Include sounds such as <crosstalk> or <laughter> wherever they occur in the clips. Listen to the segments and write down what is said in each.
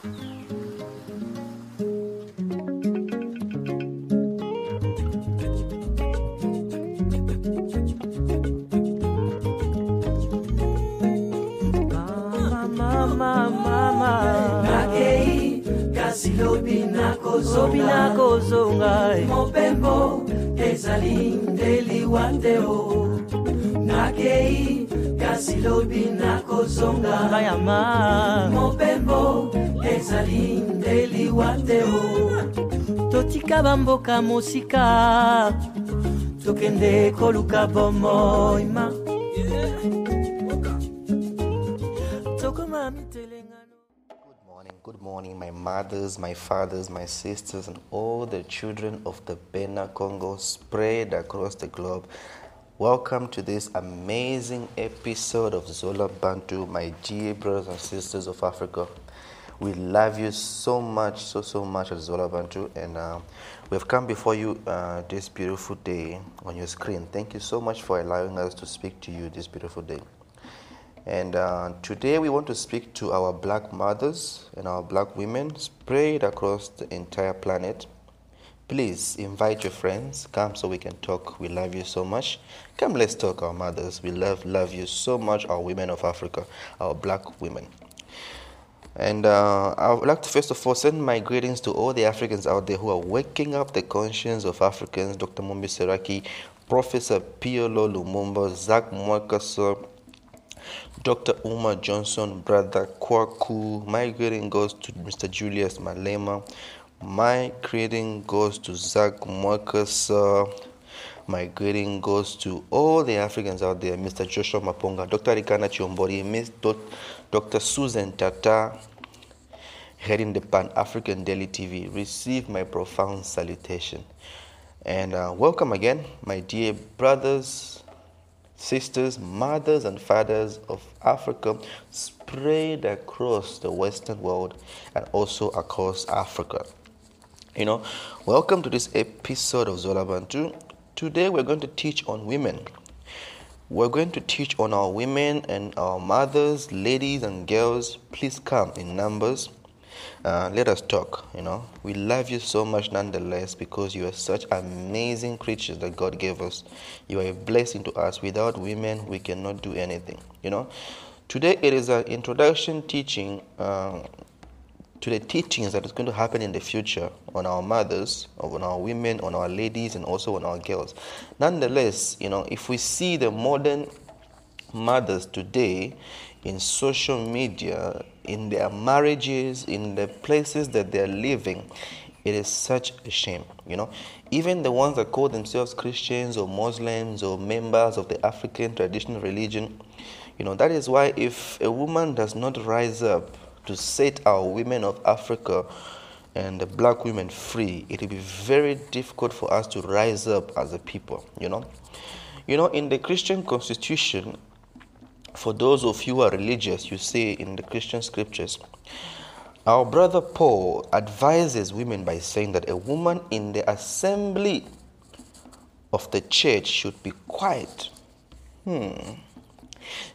Kasi lobi zobi nakozonga mopembo ezali nde liwa te o nakei kasi lobi nakozonga. Bayama mopembo ezali totika bamboka mosika tokende koluka Good morning, good morning, my mothers, my fathers, my sisters, and all the children of the Bena Congo spread across the globe. Welcome to this amazing episode of Zola Bantu, my dear brothers and sisters of Africa. We love you so much, so, so much Zola Bantu, and uh, we've come before you uh, this beautiful day on your screen. Thank you so much for allowing us to speak to you this beautiful day. And uh, today we want to speak to our black mothers and our black women spread across the entire planet. Please invite your friends. Come so we can talk. We love you so much. Come, let's talk, our mothers. We love, love you so much, our women of Africa, our black women. And uh, I would like to first of all send my greetings to all the Africans out there who are waking up the conscience of Africans. Dr. Mumbi Seraki, Professor PLO Lumumba, Zach Mwakaso, Dr. Umar Johnson, Brother Kwaku. My greeting goes to Mr. Julius Malema. My greeting goes to Zach Mwakasa. My greeting goes to all the Africans out there, Mr. Joshua Maponga, Dr. Rikana Chiombori, Dot- Dr. Susan Tata, heading the Pan African Daily TV. Receive my profound salutation. And uh, welcome again, my dear brothers, sisters, mothers, and fathers of Africa spread across the Western world and also across Africa. You know, welcome to this episode of Zola Bantu. Today we're going to teach on women. We're going to teach on our women and our mothers, ladies, and girls. Please come in numbers. Uh, let us talk. You know, we love you so much nonetheless because you are such amazing creatures that God gave us. You are a blessing to us. Without women, we cannot do anything. You know, today it is an introduction teaching. Uh, to the teachings that is going to happen in the future on our mothers, on our women, on our ladies, and also on our girls. Nonetheless, you know, if we see the modern mothers today in social media, in their marriages, in the places that they're living, it is such a shame, you know. Even the ones that call themselves Christians or Muslims or members of the African traditional religion, you know, that is why if a woman does not rise up to set our women of Africa and the black women free, it will be very difficult for us to rise up as a people, you know. You know, in the Christian constitution, for those of you who are religious, you say in the Christian scriptures, our brother Paul advises women by saying that a woman in the assembly of the church should be quiet. Hmm.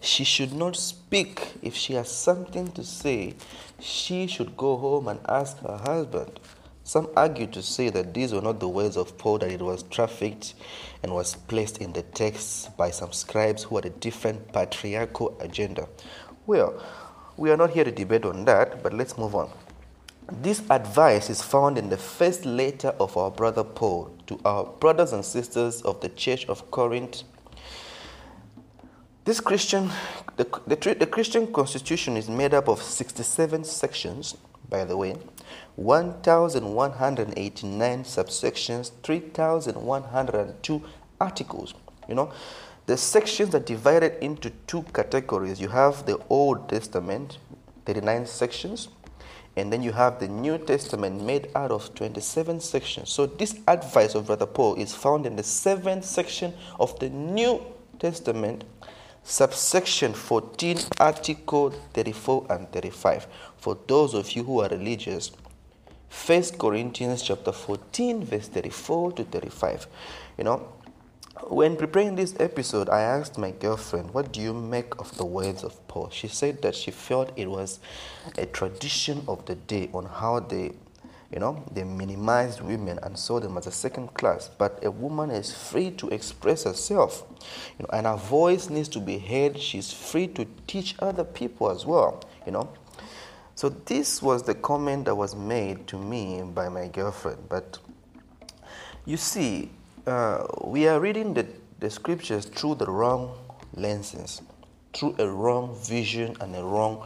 She should not speak. If she has something to say, she should go home and ask her husband. Some argue to say that these were not the words of Paul, that it was trafficked and was placed in the text by some scribes who had a different patriarchal agenda. Well, we are not here to debate on that, but let's move on. This advice is found in the first letter of our brother Paul to our brothers and sisters of the church of Corinth. This Christian, the, the, the Christian constitution is made up of 67 sections, by the way, 1,189 subsections, 3,102 articles. You know, the sections are divided into two categories. You have the Old Testament, 39 sections, and then you have the New Testament made out of 27 sections. So this advice of Brother Paul is found in the seventh section of the New Testament, subsection 14, article 34 and 35. For those of you who are religious, 1 Corinthians chapter 14, verse 34 to 35. You know, when preparing this episode, I asked my girlfriend, What do you make of the words of Paul? She said that she felt it was a tradition of the day on how they, you know, they minimized women and saw them as a second class. But a woman is free to express herself, you know, and her voice needs to be heard. She's free to teach other people as well, you know. So, this was the comment that was made to me by my girlfriend. But you see, uh, we are reading the, the scriptures through the wrong lenses, through a wrong vision and a wrong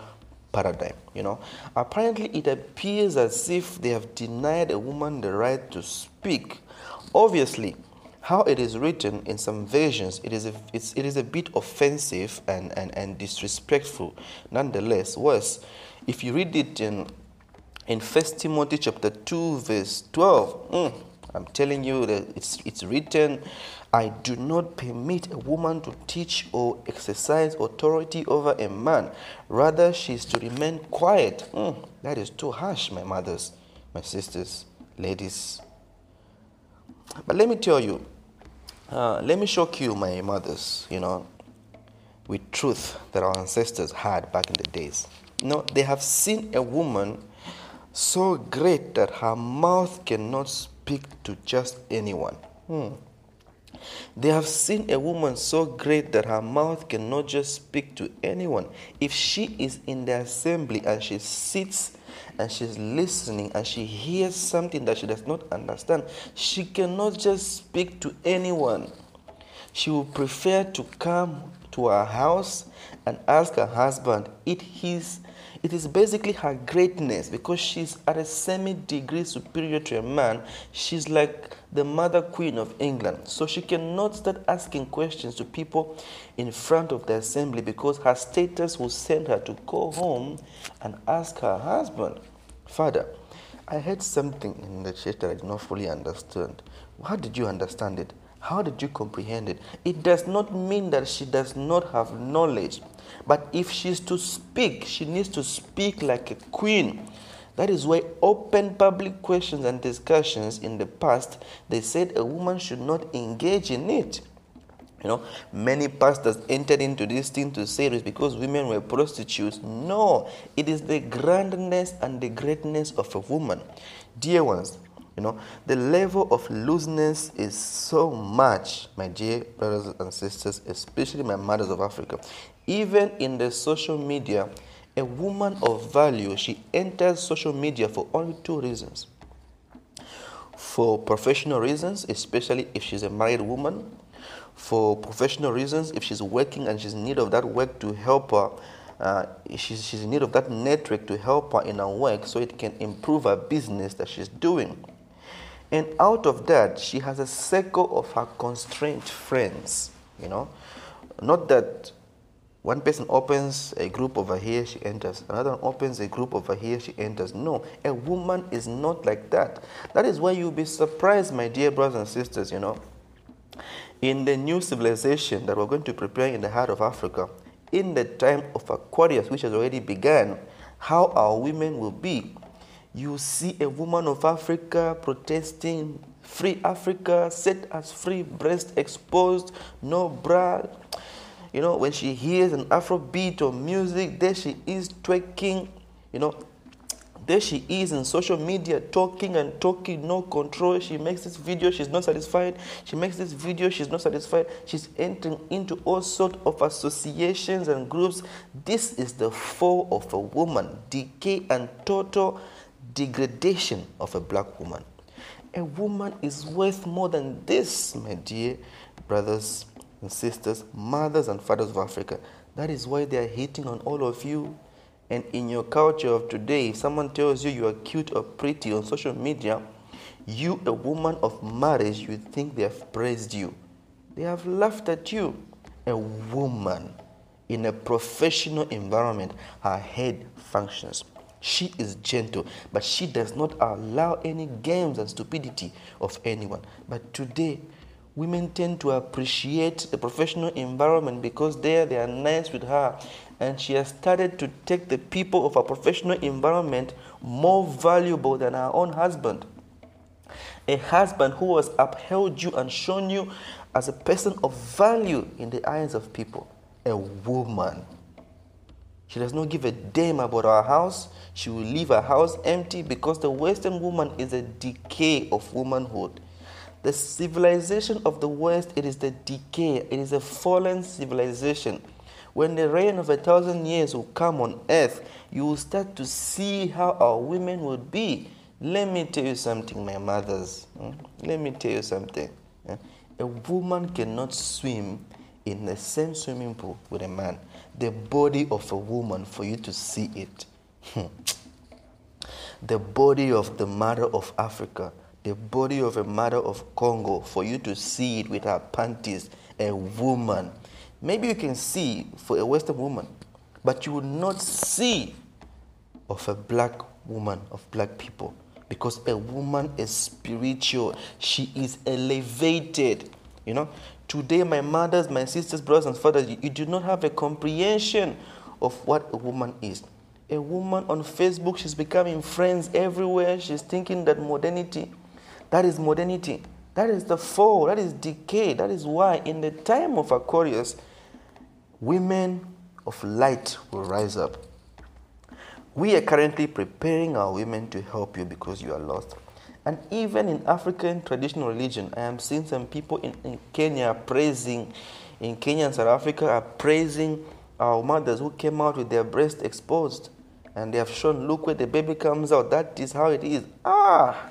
paradigm. You know, apparently it appears as if they have denied a woman the right to speak. Obviously, how it is written in some versions, it is a, it's, it is a bit offensive and, and, and disrespectful. Nonetheless, worse, if you read it in in First Timothy chapter 2, verse 12, mm, I'm telling you that it's, it's written, I do not permit a woman to teach or exercise authority over a man. Rather, she is to remain quiet. Mm, that is too harsh, my mothers, my sisters, ladies. But let me tell you, uh, let me shock you, my mothers, you know, with truth that our ancestors had back in the days. Know, they have seen a woman so great that her mouth cannot speak to just anyone. Hmm. They have seen a woman so great that her mouth cannot just speak to anyone. If she is in the assembly and she sits and she's listening and she hears something that she does not understand, she cannot just speak to anyone. She will prefer to come to her house and ask her husband if his it is basically her greatness because she's at a semi degree superior to a man. She's like the mother queen of England. So she cannot start asking questions to people in front of the assembly because her status will send her to go home and ask her husband, Father, I heard something in the church that I did not fully understand. How did you understand it? How did you comprehend it? It does not mean that she does not have knowledge. But if she's to speak, she needs to speak like a queen. That is why open public questions and discussions in the past, they said a woman should not engage in it. You know, many pastors entered into this thing to say it was because women were prostitutes. No, it is the grandness and the greatness of a woman. Dear ones, you know, the level of looseness is so much, my dear brothers and sisters, especially my mothers of Africa. Even in the social media, a woman of value, she enters social media for only two reasons. For professional reasons, especially if she's a married woman, for professional reasons, if she's working and she's in need of that work to help her uh, she's, she's in need of that network to help her in her work so it can improve her business that she's doing. And out of that, she has a circle of her constrained friends. You know, not that one person opens a group over here, she enters. Another one opens a group over here, she enters. No, a woman is not like that. That is why you'll be surprised, my dear brothers and sisters, you know. In the new civilization that we're going to prepare in the heart of Africa, in the time of Aquarius, which has already begun, how our women will be you see a woman of Africa protesting, free Africa, set as free, breast exposed, no bra. You know, when she hears an Afro beat or music, there she is twerking, you know, there she is in social media talking and talking, no control. She makes this video, she's not satisfied. She makes this video, she's not satisfied. She's entering into all sorts of associations and groups. This is the fall of a woman, decay and total degradation of a black woman. A woman is worth more than this, my dear brothers and sisters, mothers and fathers of Africa. That is why they are hating on all of you. And in your culture of today, if someone tells you you are cute or pretty on social media, you, a woman of marriage, you think they have praised you. They have laughed at you. A woman in a professional environment, her head functions. She is gentle, but she does not allow any games and stupidity of anyone. But today, women tend to appreciate the professional environment because there they are nice with her. And she has started to take the people of her professional environment more valuable than her own husband. A husband who has upheld you and shown you as a person of value in the eyes of people. A woman. She does not give a damn about our house. She will leave her house empty because the Western woman is a decay of womanhood. The civilization of the West, it is the decay, it is a fallen civilization. When the reign of a thousand years will come on earth, you will start to see how our women would be. Let me tell you something, my mothers. Hmm? Let me tell you something. A woman cannot swim in the same swimming pool with a man. The body of a woman, for you to see it. Hmm. the body of the mother of Africa, the body of a mother of Congo, for you to see it with her panties, a woman. Maybe you can see for a Western woman, but you will not see of a black woman, of black people. Because a woman is spiritual, she is elevated. You know, today, my mothers, my sisters, brothers, and fathers, you, you do not have a comprehension of what a woman is. A woman on Facebook, she's becoming friends everywhere. She's thinking that modernity, that is modernity. That is the fall. That is decay. That is why, in the time of Aquarius, women of light will rise up. We are currently preparing our women to help you because you are lost. And even in African traditional religion, I am seeing some people in, in Kenya praising, in Kenya and South Africa are praising our mothers who came out with their breast exposed. And they have shown, look where the baby comes out. That is how it is. Ah,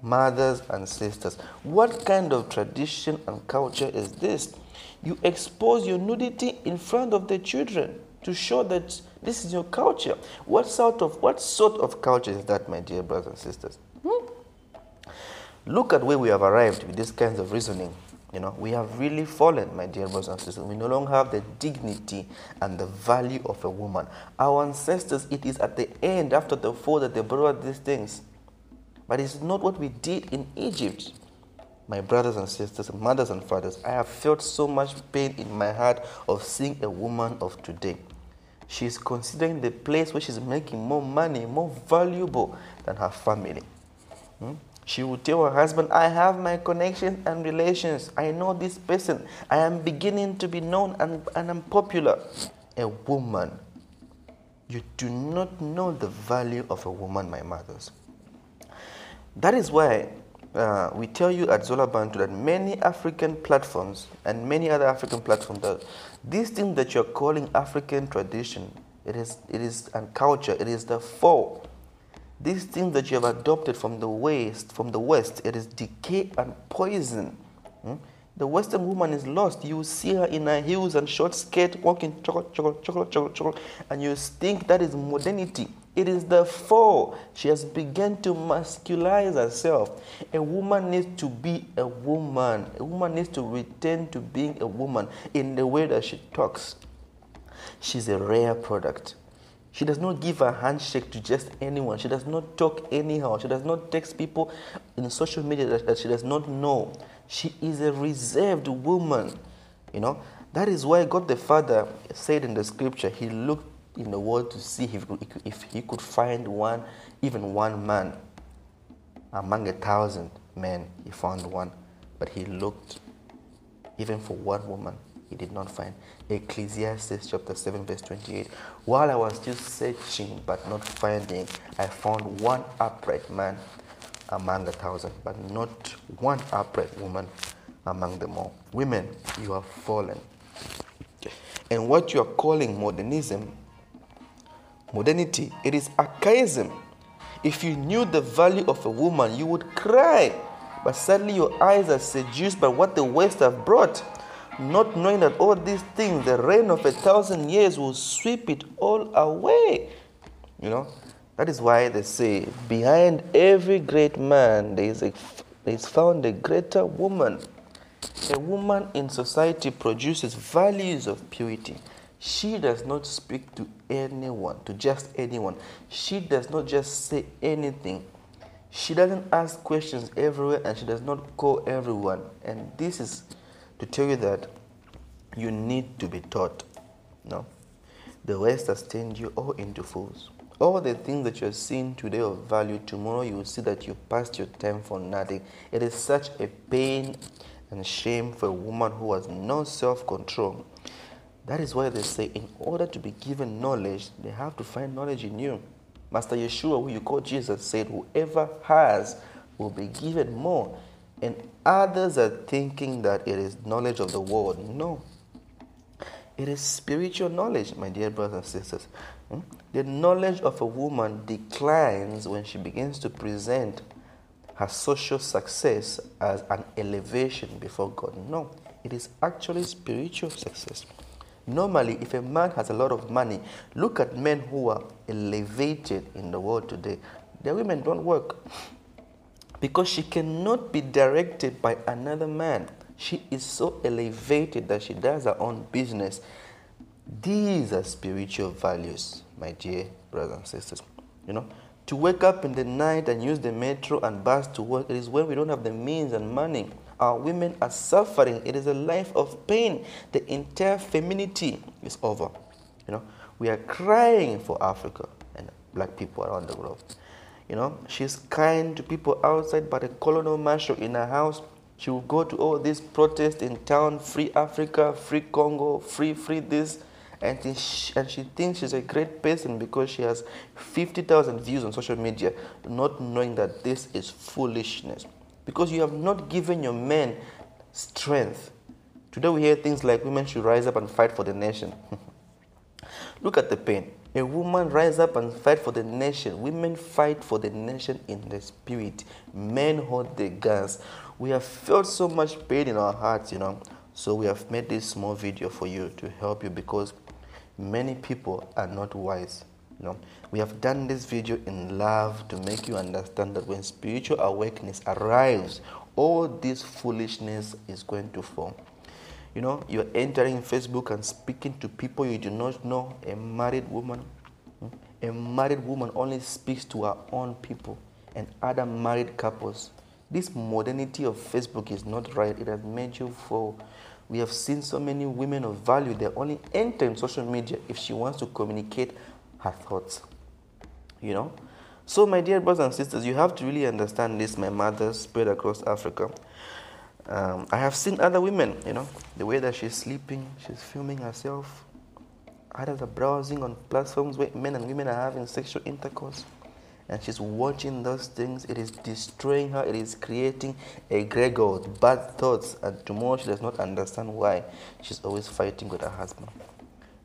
mothers and sisters. What kind of tradition and culture is this? You expose your nudity in front of the children to show that this is your culture. What sort of what sort of culture is that, my dear brothers and sisters? Look at where we have arrived with these kinds of reasoning. You know, we have really fallen, my dear brothers and sisters. We no longer have the dignity and the value of a woman. Our ancestors, it is at the end, after the fall, that they brought these things. But it's not what we did in Egypt. My brothers and sisters, mothers and fathers, I have felt so much pain in my heart of seeing a woman of today. She's considering the place where she's making more money, more valuable than her family. Hmm? She would tell her husband, I have my connections and relations. I know this person. I am beginning to be known and, and I'm popular. A woman. You do not know the value of a woman, my mothers. That is why uh, we tell you at Zola Bantu that many African platforms and many other African platforms, that these things that you're calling African tradition, it is, it is and culture, it is the fall these things that you have adopted from the West, from the West, it is decay and poison. Hmm? The Western woman is lost. You see her in her heels and short skirt, walking chocolate, chocolate, chocolate, chocolate, chocolate, and you think that is modernity. It is the fall. She has begun to masculize herself. A woman needs to be a woman. A woman needs to return to being a woman in the way that she talks. She's a rare product. She does not give a handshake to just anyone. She does not talk anyhow. She does not text people in social media that, that she does not know. She is a reserved woman. You know, that is why God the Father said in the scripture, He looked in the world to see if, if He could find one, even one man. Among a thousand men, He found one. But He looked even for one woman he did not find. Ecclesiastes chapter 7, verse 28. While I was still searching but not finding, I found one upright man among a thousand, but not one upright woman among them all. Women, you have fallen. And what you are calling modernism, modernity, it is archaism. If you knew the value of a woman, you would cry. But sadly, your eyes are seduced by what the West have brought not knowing that all these things, the reign of a thousand years will sweep it all away. You know, that is why they say, behind every great man, there is, a, there is found a greater woman. A woman in society produces values of purity. She does not speak to anyone, to just anyone. She does not just say anything. She doesn't ask questions everywhere and she does not call everyone. And this is to tell you that you need to be taught. No. The West has turned you all into fools. All the things that you're seeing today of value, tomorrow you will see that you passed your time for nothing. It is such a pain and shame for a woman who has no self control. That is why they say, in order to be given knowledge, they have to find knowledge in you. Master Yeshua, who you call Jesus, said, Whoever has will be given more. And others are thinking that it is knowledge of the world. No. It is spiritual knowledge, my dear brothers and sisters. Hmm? The knowledge of a woman declines when she begins to present her social success as an elevation before God. No, it is actually spiritual success. Normally, if a man has a lot of money, look at men who are elevated in the world today. Their women don't work because she cannot be directed by another man. She is so elevated that she does her own business. These are spiritual values, my dear brothers and sisters. You know, to wake up in the night and use the metro and bus to work, it is when we don't have the means and money. Our women are suffering. It is a life of pain. The entire femininity is over. You know, we are crying for Africa and black people around the world. You know, she's kind to people outside, but a colonel marshal in her house, she will go to all these protests in town, free Africa, free Congo, free, free this. And she, and she thinks she's a great person because she has 50,000 views on social media, not knowing that this is foolishness. Because you have not given your men strength. Today we hear things like women should rise up and fight for the nation. <laughs> Look at the pain. A woman rise up and fight for the nation. Women fight for the nation in the spirit. Men hold the guns. We have felt so much pain in our hearts, you know. So we have made this small video for you to help you because many people are not wise. You know, we have done this video in love to make you understand that when spiritual awakeness arrives, all this foolishness is going to fall. You know, you're entering Facebook and speaking to people you do not know. A married woman, hmm? a married woman only speaks to her own people and other married couples. This modernity of Facebook is not right. It has made you fall. We have seen so many women of value. They only enter in social media if she wants to communicate her thoughts. You know? So, my dear brothers and sisters, you have to really understand this. My mother spread across Africa. Um, I have seen other women, you know, the way that she's sleeping, she's filming herself. Others are browsing on platforms where men and women are having sexual intercourse. And she's watching those things. It is destroying her. It is creating egregores, bad thoughts. And tomorrow she does not understand why she's always fighting with her husband.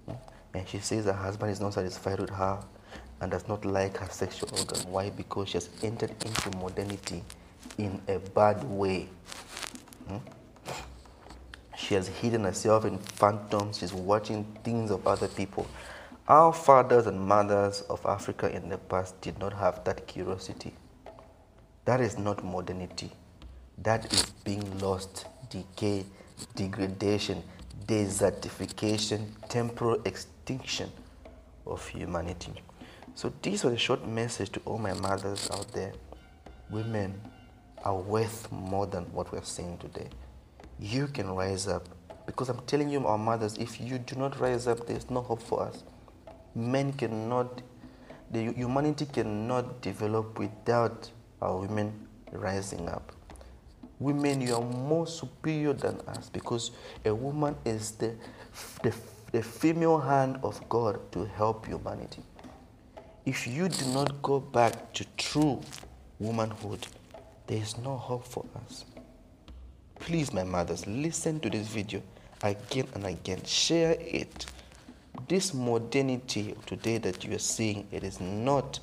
Hmm? And she says her husband is not satisfied with her and does not like her sexual organ. Why? Because she has entered into modernity in a bad way. Hmm? She has hidden herself in phantoms. She's watching things of other people. Our fathers and mothers of Africa in the past did not have that curiosity. That is not modernity. That is being lost, decay, degradation, desertification, temporal extinction of humanity. So, this was a short message to all my mothers out there. Women, are worth more than what we're seeing today. You can rise up because I'm telling you, our mothers, if you do not rise up, there's no hope for us. Men cannot, the humanity cannot develop without our women rising up. Women, you are more superior than us because a woman is the, the, the female hand of God to help humanity. If you do not go back to true womanhood, there is no hope for us. Please, my mothers, listen to this video again and again. Share it. This modernity today that you are seeing, it is not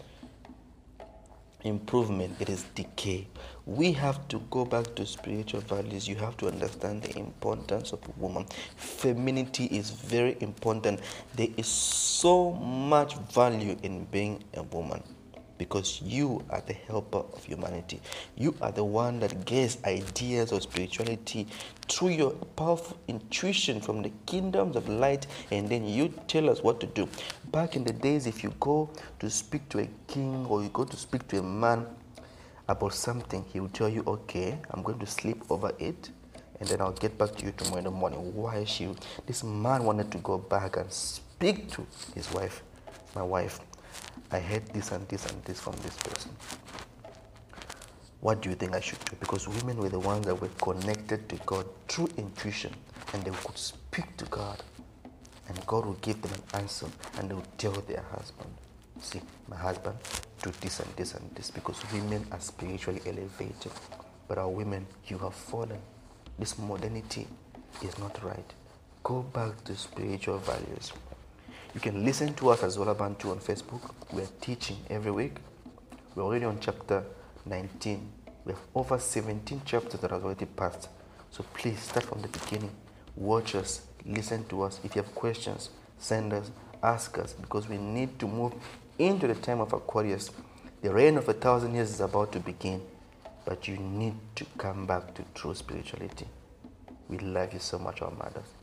improvement, it is decay. We have to go back to spiritual values. You have to understand the importance of a woman. Femininity is very important. There is so much value in being a woman because you are the helper of humanity. You are the one that gets ideas of spirituality through your powerful intuition from the kingdoms of light, and then you tell us what to do. Back in the days, if you go to speak to a king or you go to speak to a man about something, he will tell you, Okay, I'm going to sleep over it and then I'll get back to you tomorrow in the morning. Why she this man wanted to go back and speak to his wife, my wife. I heard this and this and this from this person. what do you think I should do? Because women were the ones that were connected to God through intuition and they could speak to God and God will give them an answer and they will tell their husband, See, my husband, do this and this and this because women are spiritually elevated. But our women, you have fallen. This modernity is not right. Go back to spiritual values. You can listen to us as Olabantu on Facebook. We're teaching every week. We're already on chapter 19. We have over 17 chapters that have already passed. So please start from the beginning. Watch us, listen to us. If you have questions, send us, ask us, because we need to move into the time of Aquarius. The reign of a thousand years is about to begin, but you need to come back to true spirituality. We love you so much, our mothers.